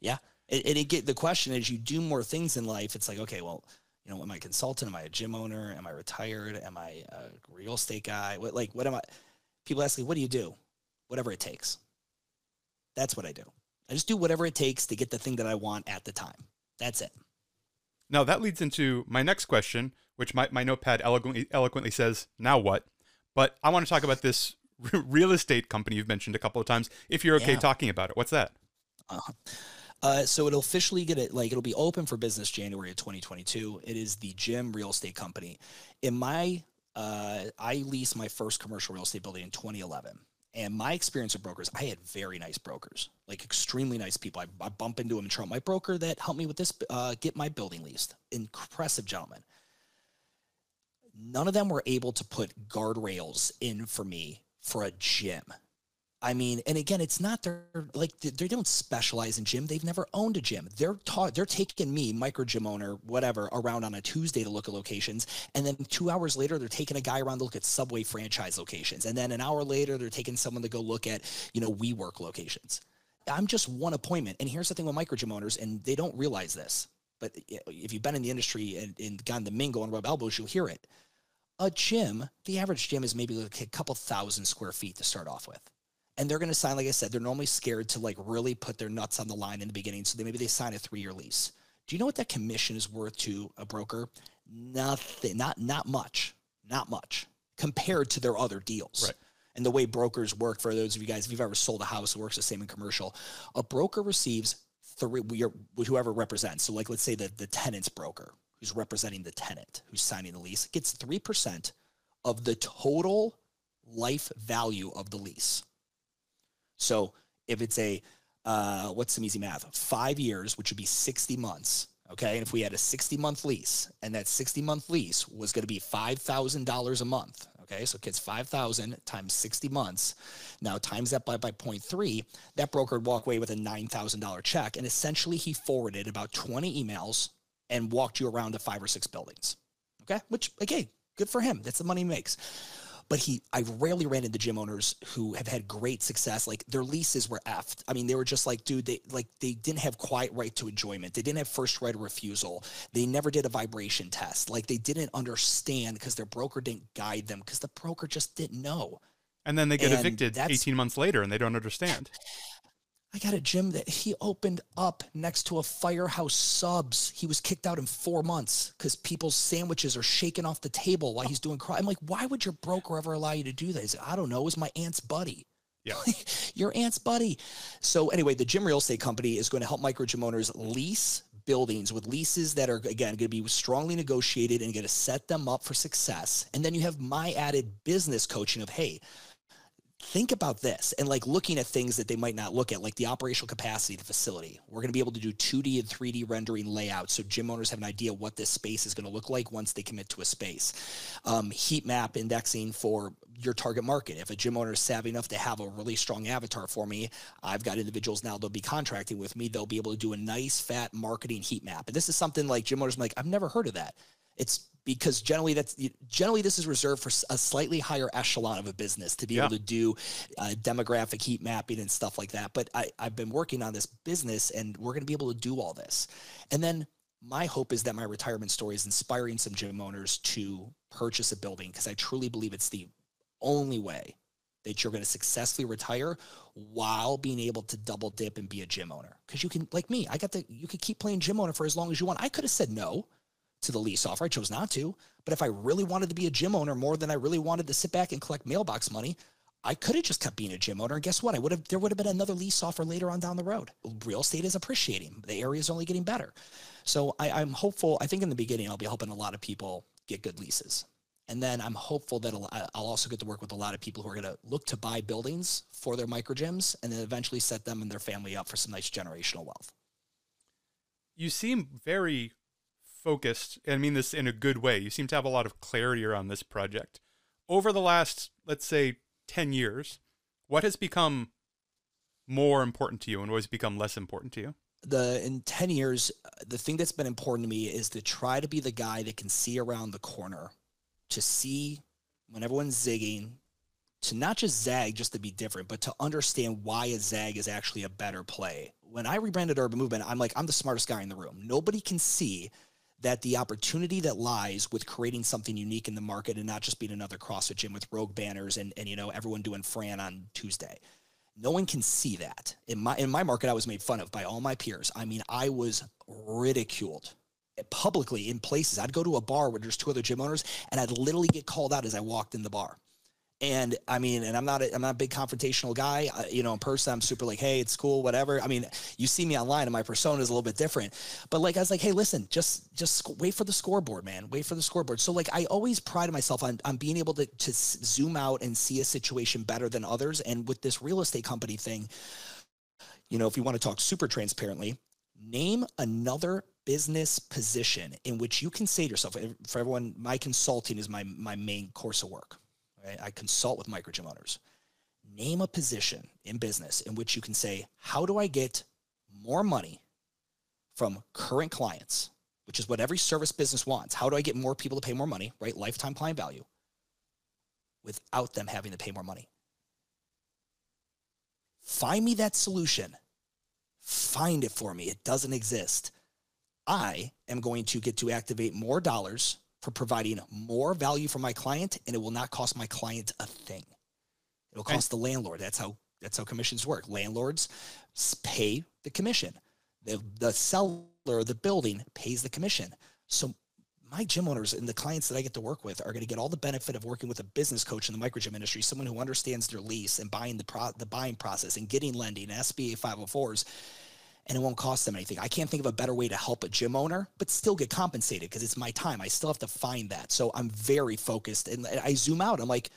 Yeah. And it, it get the question is you do more things in life. It's like, okay, well, you know, am I a consultant? Am I a gym owner? Am I retired? Am I a real estate guy? What like what am I? People ask me, what do you do? Whatever it takes. That's what I do. I just do whatever it takes to get the thing that I want at the time. That's it. Now that leads into my next question, which my, my notepad eloquently, eloquently says, now what? But I want to talk about this real estate company you've mentioned a couple of times. If you're okay yeah. talking about it, what's that? Uh-huh. Uh, so it'll officially get it like it'll be open for business January of 2022. It is the Gym Real Estate Company. In my, uh, I leased my first commercial real estate building in 2011. And my experience with brokers, I had very nice brokers, like extremely nice people. I, I bump into them in Trump. My broker that helped me with this, uh, get my building leased, impressive gentleman. None of them were able to put guardrails in for me for a gym. I mean, and again, it's not they're like they don't specialize in gym. They've never owned a gym. They're taught they're taking me, micro gym owner, whatever, around on a Tuesday to look at locations, and then two hours later they're taking a guy around to look at Subway franchise locations, and then an hour later they're taking someone to go look at you know WeWork locations. I'm just one appointment, and here's the thing with micro gym owners, and they don't realize this, but if you've been in the industry and, and gotten the mingle and rub elbows, you'll hear it. A gym, the average gym is maybe like a couple thousand square feet to start off with and they're going to sign like i said they're normally scared to like really put their nuts on the line in the beginning. So they maybe they sign a three-year lease. Do you know what that commission is worth to a broker? Nothing not not much not much compared to their other deals. Right. and the way brokers work for those of you guys if you've ever sold a house it works the same in commercial. A broker receives three whoever represents so like let's say that the tenant's broker who's representing the tenant who's signing the lease gets 3% of the total life value of the lease so if it's a, uh, what's some easy math? Five years, which would be 60 months. Okay. And if we had a 60 month lease and that 60 month lease was going to be $5,000 a month. Okay. So kids 5,000 times 60 months. Now times that by, by 0.3, that broker would walk away with a $9,000 check. And essentially he forwarded about 20 emails and walked you around to five or six buildings. Okay. Which again, good for him. That's the money he makes but he I rarely ran into gym owners who have had great success. Like their leases were effed. I mean, they were just like, dude, they like they didn't have quiet right to enjoyment. They didn't have first right of refusal. They never did a vibration test. Like they didn't understand because their broker didn't guide them because the broker just didn't know. And then they get evicted 18 months later and they don't understand. I got a gym that he opened up next to a firehouse subs. He was kicked out in four months because people's sandwiches are shaking off the table while he's doing crime. I'm like, why would your broker ever allow you to do that? He's like, I don't know. It was my aunt's buddy. Yeah. your aunt's buddy. So anyway, the gym real estate company is going to help micro gym owners lease buildings with leases that are again going to be strongly negotiated and going to set them up for success. And then you have my added business coaching of, hey, think about this and like looking at things that they might not look at, like the operational capacity of the facility. We're going to be able to do 2D and 3D rendering layouts so gym owners have an idea what this space is going to look like once they commit to a space. Um, heat map indexing for your target market. If a gym owner is savvy enough to have a really strong avatar for me, I've got individuals now they'll be contracting with me. They'll be able to do a nice fat marketing heat map. And this is something like gym owners like, I've never heard of that. It's because generally that's generally this is reserved for a slightly higher echelon of a business to be yeah. able to do uh, demographic heat mapping and stuff like that. But I, I've been working on this business, and we're going to be able to do all this. And then my hope is that my retirement story is inspiring some gym owners to purchase a building because I truly believe it's the only way that you're going to successfully retire while being able to double dip and be a gym owner. Because you can, like me, I got the, you could keep playing gym owner for as long as you want. I could have said no to the lease offer. I chose not to. But if I really wanted to be a gym owner more than I really wanted to sit back and collect mailbox money, I could have just kept being a gym owner. And guess what? I would have there would have been another lease offer later on down the road. Real estate is appreciating. The area is only getting better. So I, I'm hopeful. I think in the beginning I'll be helping a lot of people get good leases. And then I'm hopeful that I'll also get to work with a lot of people who are going to look to buy buildings for their micro gyms and then eventually set them and their family up for some nice generational wealth. You seem very focused. And I mean this in a good way. You seem to have a lot of clarity around this project. Over the last, let's say, 10 years, what has become more important to you and what has become less important to you? The in 10 years, the thing that's been important to me is to try to be the guy that can see around the corner, to see when everyone's zigging, to not just zag just to be different, but to understand why a zag is actually a better play. When I rebranded Urban Movement, I'm like, I'm the smartest guy in the room. Nobody can see that the opportunity that lies with creating something unique in the market and not just being another CrossFit gym with rogue banners and, and you know everyone doing Fran on Tuesday. No one can see that. In my in my market, I was made fun of by all my peers. I mean, I was ridiculed publicly in places. I'd go to a bar where there's two other gym owners and I'd literally get called out as I walked in the bar. And I mean, and I'm not, a, I'm not a big confrontational guy. I, you know, in person, I'm super like, hey, it's cool, whatever. I mean, you see me online, and my persona is a little bit different. But like, I was like, hey, listen, just, just wait for the scoreboard, man. Wait for the scoreboard. So like, I always pride myself on, on being able to to zoom out and see a situation better than others. And with this real estate company thing, you know, if you want to talk super transparently, name another business position in which you can say to yourself, eh, for everyone, my consulting is my my main course of work right? I consult with micro gym owners. Name a position in business in which you can say, how do I get more money from current clients, which is what every service business wants. How do I get more people to pay more money, right? Lifetime client value without them having to pay more money. Find me that solution. Find it for me. It doesn't exist. I am going to get to activate more dollars for providing more value for my client and it will not cost my client a thing. It'll cost the landlord. That's how that's how commissions work. Landlords pay the commission. The the seller of the building pays the commission. So my gym owners and the clients that I get to work with are going to get all the benefit of working with a business coach in the micro gym industry, someone who understands their lease and buying the pro, the buying process and getting lending, SBA 504s and it won't cost them anything. I can't think of a better way to help a gym owner, but still get compensated because it's my time. I still have to find that. So I'm very focused and I zoom out. I'm like,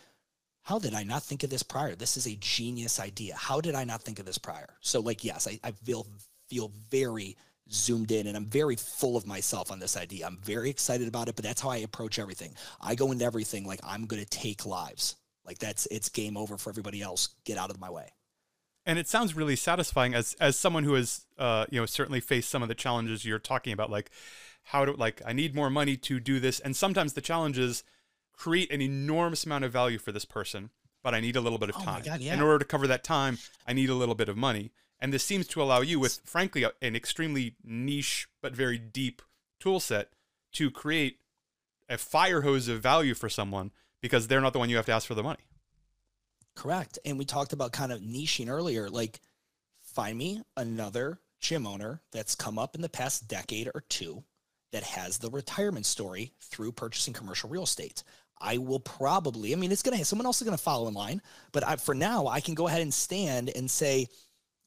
how did I not think of this prior? This is a genius idea. How did I not think of this prior? So like, yes, I, I feel feel very zoomed in and I'm very full of myself on this idea. I'm very excited about it, but that's how I approach everything. I go into everything like I'm going to take lives. Like that's it's game over for everybody else. Get out of my way and it sounds really satisfying as as someone who has uh, you know certainly faced some of the challenges you're talking about like how to like i need more money to do this. And sometimes the challenges create an enormous amount of value for this person but i need a little bit of oh time. God, yeah. in order to cover that time i need a little bit of money. And this seems to allow you with frankly an extremely niche but very deep tool set to create a fire hose of value for someone because they're not the one you have to ask for the money Correct. And we talked about kind of niching earlier. Like, find me another gym owner that's come up in the past decade or two that has the retirement story through purchasing commercial real estate. I will probably, I mean, it's going to, someone else is going to follow in line, but I, for now, I can go ahead and stand and say,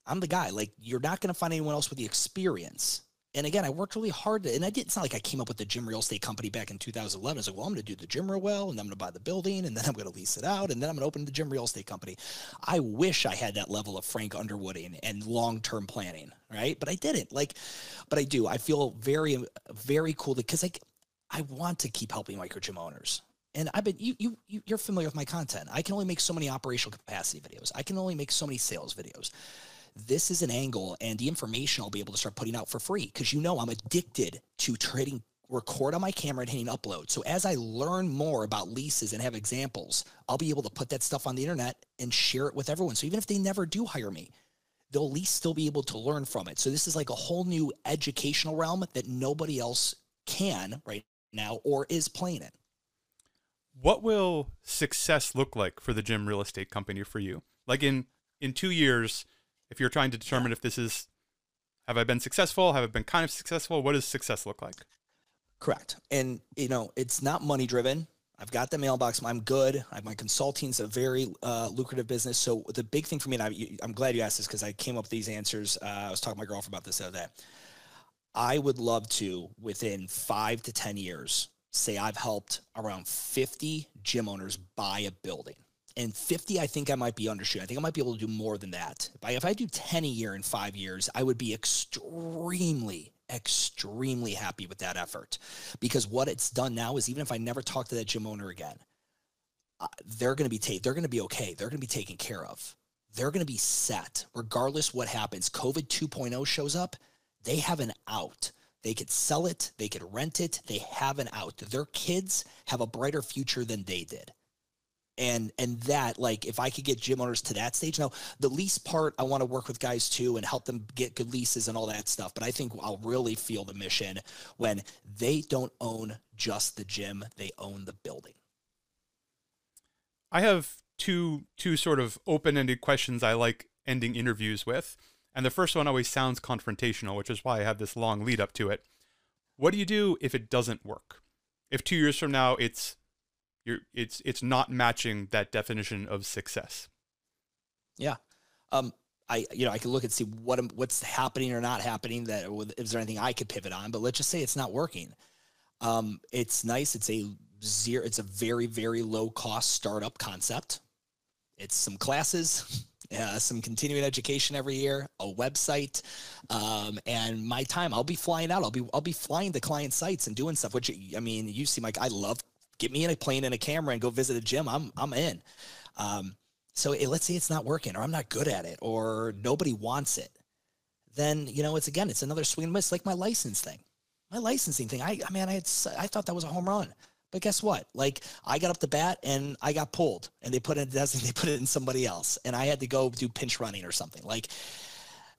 I'm the guy. Like, you're not going to find anyone else with the experience and again, I worked really hard, to, and I did. It's not like I came up with the gym real estate company back in 2011. I was like, well, I'm going to do the gym real well, and then I'm going to buy the building, and then I'm going to lease it out, and then I'm going to open the gym real estate company. I wish I had that level of Frank Underwooding and long-term planning, right? But I didn't. Like, but I do. I feel very, very cool because like I want to keep helping micro gym owners. And I've been you you you're familiar with my content. I can only make so many operational capacity videos. I can only make so many sales videos this is an angle and the information I'll be able to start putting out for free because you know I'm addicted to trading record on my camera and hitting upload. So as I learn more about leases and have examples, I'll be able to put that stuff on the internet and share it with everyone. So even if they never do hire me, they'll at least still be able to learn from it. So this is like a whole new educational realm that nobody else can right now or is playing in. What will success look like for the gym real estate company for you? Like in in 2 years, if you're trying to determine if this is have I been successful? Have I been kind of successful? What does success look like? Correct. And you know, it's not money driven. I've got the mailbox. I'm good. I, my consulting's a very uh, lucrative business. So the big thing for me, and I, am glad you asked this because I came up with these answers. Uh, I was talking to my girlfriend about this the other day. I would love to, within five to 10 years, say I've helped around 50 gym owners buy a building and 50 i think i might be undershooting. I think i might be able to do more than that. If I, if I do 10 a year in five years i would be extremely extremely happy with that effort. Because what it's done now is even if i never talk to that gym owner again uh, they're going to be ta- they're going to be okay. They're going to be taken care of. They're going to be set. Regardless what happens covid 2.0 shows up they have an out. They could sell it. They could rent it. They have an out. Their kids have a brighter future than they did and and that like if i could get gym owners to that stage now the lease part i want to work with guys too and help them get good leases and all that stuff but i think i'll really feel the mission when they don't own just the gym they own the building. I have two two sort of open-ended questions i like ending interviews with and the first one always sounds confrontational which is why i have this long lead up to it. What do you do if it doesn't work? If two years from now it's you're it's it's not matching that definition of success. Yeah. Um, I you know I can look and see what what's happening or not happening. That is there anything I could pivot on? But let's just say it's not working. Um, it's nice. It's a zero. It's a very very low cost startup concept. It's some classes, uh, some continuing education every year, a website, um, and my time. I'll be flying out. I'll be I'll be flying to client sites and doing stuff. Which I mean, you see, Mike. I love get me in a plane and a camera and go visit a gym. I'm I'm in. Um, so it, let's say it's not working, or I'm not good at it, or nobody wants it. Then you know it's again it's another swing and miss, like my license thing. My licensing thing. I I mean I had I thought that was a home run. But guess what? Like I got up the bat and I got pulled, and they put it they put it in somebody else, and I had to go do pinch running or something. Like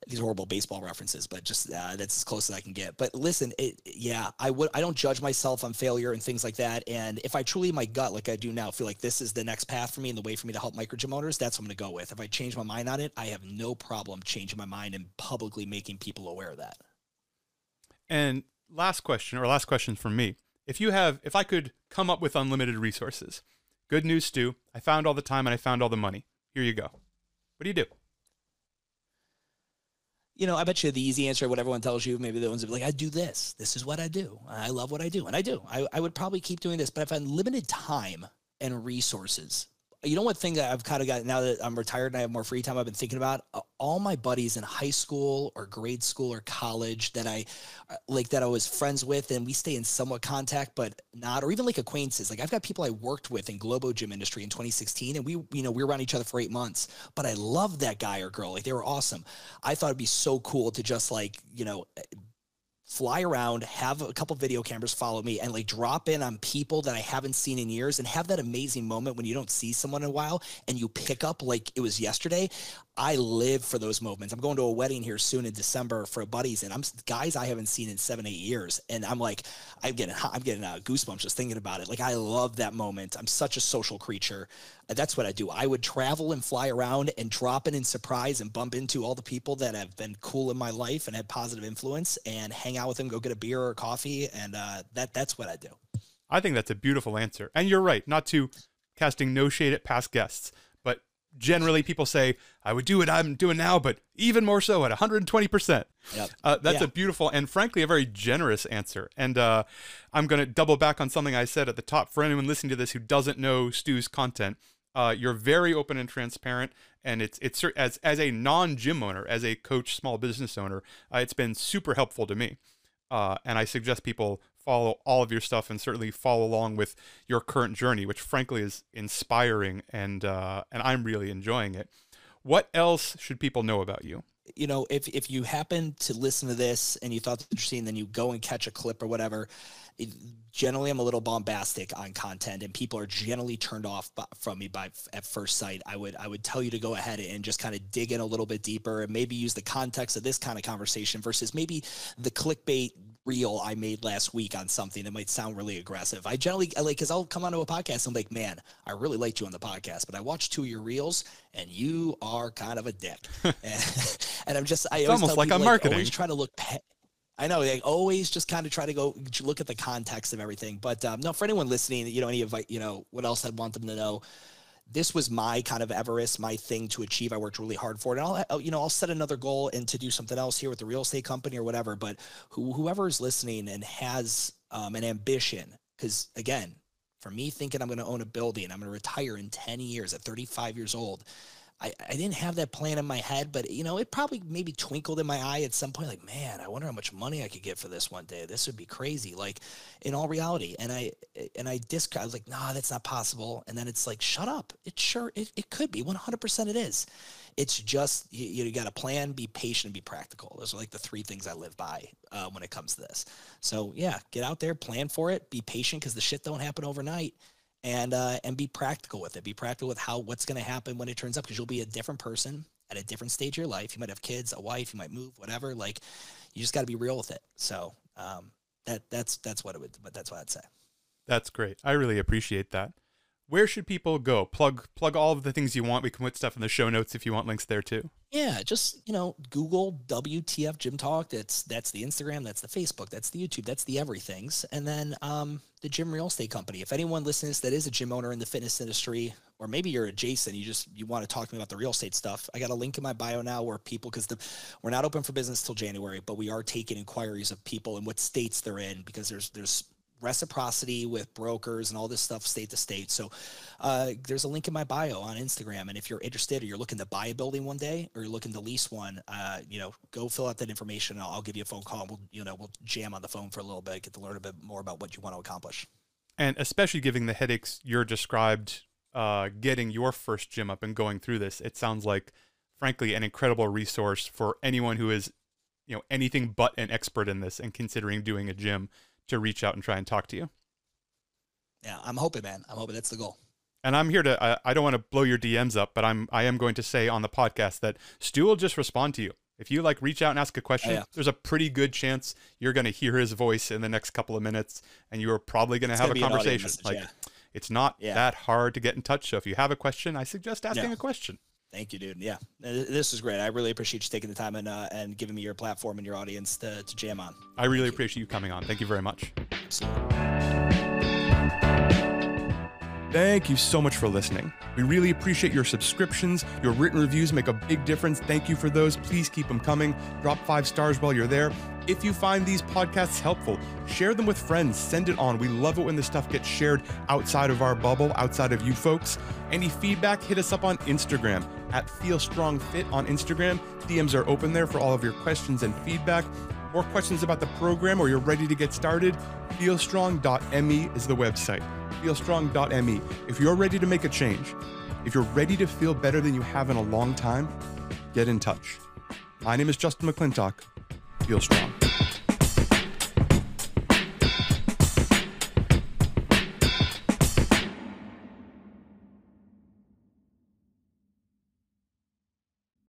these horrible baseball references, but just uh, that's as close as I can get. But listen, it, yeah, I would I don't judge myself on failure and things like that. And if I truly my gut, like I do now, feel like this is the next path for me and the way for me to help micro gym owners, that's what I'm gonna go with. If I change my mind on it, I have no problem changing my mind and publicly making people aware of that. And last question, or last question from me. If you have if I could come up with unlimited resources, good news, Stu. I found all the time and I found all the money. Here you go. What do you do? You know, I bet you the easy answer, what everyone tells you, maybe the ones that be like, I do this. This is what I do. I love what I do. And I do. I, I would probably keep doing this, but if I had limited time and resources, you know what thing that I've kind of got now that I'm retired and I have more free time I've been thinking about? All my buddies in high school or grade school or college that I uh, like that I was friends with and we stay in somewhat contact but not or even like acquaintances. Like I've got people I worked with in Globo Gym industry in 2016 and we you know we were around each other for 8 months but I loved that guy or girl. Like they were awesome. I thought it'd be so cool to just like you know fly around, have a couple video cameras follow me, and like drop in on people that I haven't seen in years and have that amazing moment when you don't see someone in a while and you pick up like it was yesterday. I live for those moments. I'm going to a wedding here soon in December for buddies, and I'm guys I haven't seen in seven, eight years, and I'm like, I'm getting, I'm getting uh, goosebumps just thinking about it. Like I love that moment. I'm such a social creature. That's what I do. I would travel and fly around and drop in and surprise and bump into all the people that have been cool in my life and had positive influence, and hang out with them, go get a beer or a coffee, and uh, that that's what I do. I think that's a beautiful answer, and you're right. Not to casting no shade at past guests generally people say i would do what i'm doing now but even more so at 120% yep. uh, that's yeah. a beautiful and frankly a very generous answer and uh, i'm going to double back on something i said at the top for anyone listening to this who doesn't know stu's content uh, you're very open and transparent and it's it's as as a non gym owner as a coach small business owner uh, it's been super helpful to me uh, and i suggest people follow all of your stuff and certainly follow along with your current journey, which frankly is inspiring and uh, and I'm really enjoying it. What else should people know about you? You know, if if you happen to listen to this and you thought it interesting, then you go and catch a clip or whatever. generally, I'm a little bombastic on content, and people are generally turned off from me by at first sight. I would I would tell you to go ahead and just kind of dig in a little bit deeper, and maybe use the context of this kind of conversation versus maybe the clickbait reel I made last week on something that might sound really aggressive. I generally like because I'll come onto a podcast and I'm like, man, I really liked you on the podcast, but I watched two of your reels and you are kind of a dick. and, and, I'm just I it's almost like I'm marketing. Always try to look. Pe- I know they always just kind of try to go look at the context of everything. But um, no, for anyone listening, you know, any of you know what else I'd want them to know this was my kind of Everest, my thing to achieve. I worked really hard for it. And I'll, you know, I'll set another goal and to do something else here with the real estate company or whatever. But who, whoever is listening and has um, an ambition, because again, for me thinking I'm going to own a building, I'm going to retire in 10 years at 35 years old. I, I didn't have that plan in my head, but you know, it probably maybe twinkled in my eye at some point, like, man, I wonder how much money I could get for this one day. This would be crazy. Like in all reality. And I and I disc I was like, nah, that's not possible. And then it's like, shut up. It sure it, it could be. 100% it is. It's just you, you got to plan, be patient, and be practical. Those are like the three things I live by uh, when it comes to this. So yeah, get out there, plan for it, be patient because the shit don't happen overnight and uh, and be practical with it. Be practical with how what's going to happen when it turns up because you'll be a different person at a different stage of your life. You might have kids, a wife, you might move, whatever. Like you just got to be real with it. So um, that that's that's what it would. But that's what I'd say. That's great. I really appreciate that. Where should people go? Plug plug all of the things you want. We can put stuff in the show notes if you want links there too. Yeah, just you know, Google WTF Gym Talk. That's that's the Instagram, that's the Facebook, that's the YouTube, that's the everything's, and then um, the Gym Real Estate Company. If anyone listens that is a gym owner in the fitness industry, or maybe you're adjacent, you just you want to talk to me about the real estate stuff. I got a link in my bio now where people because we're not open for business till January, but we are taking inquiries of people and what states they're in because there's there's reciprocity with brokers and all this stuff state to state. So uh, there's a link in my bio on Instagram. And if you're interested or you're looking to buy a building one day or you're looking to lease one, uh, you know, go fill out that information. I'll, I'll, give you a phone call. we'll, you know, we'll jam on the phone for a little bit, get to learn a bit more about what you want to accomplish. And especially giving the headaches you're described, uh, getting your first gym up and going through this, it sounds like, frankly, an incredible resource for anyone who is, you know, anything but an expert in this and considering doing a gym to reach out and try and talk to you. Yeah, I'm hoping, man. I'm hoping that's the goal. And I'm here to. I, I don't want to blow your DMs up, but I'm. I am going to say on the podcast that Stu will just respond to you. If you like reach out and ask a question, oh, yeah. there's a pretty good chance you're going to hear his voice in the next couple of minutes, and you are probably going to have a conversation. Message, like, yeah. it's not yeah. that hard to get in touch. So if you have a question, I suggest asking a question. Thank you, dude. Yeah, this is great. I really appreciate you taking the time and uh, and giving me your platform and your audience to, to jam on. I really Thank appreciate you. you coming on. Thank you very much. Absolutely. Thank you so much for listening. We really appreciate your subscriptions. Your written reviews make a big difference. Thank you for those. Please keep them coming. Drop five stars while you're there. If you find these podcasts helpful, share them with friends. Send it on. We love it when this stuff gets shared outside of our bubble, outside of you folks. Any feedback, hit us up on Instagram at Feel Strong Fit on Instagram. DMs are open there for all of your questions and feedback. More questions about the program or you're ready to get started, feelstrong.me is the website. Feelstrong.me. If you're ready to make a change, if you're ready to feel better than you have in a long time, get in touch. My name is Justin McClintock. Feel strong.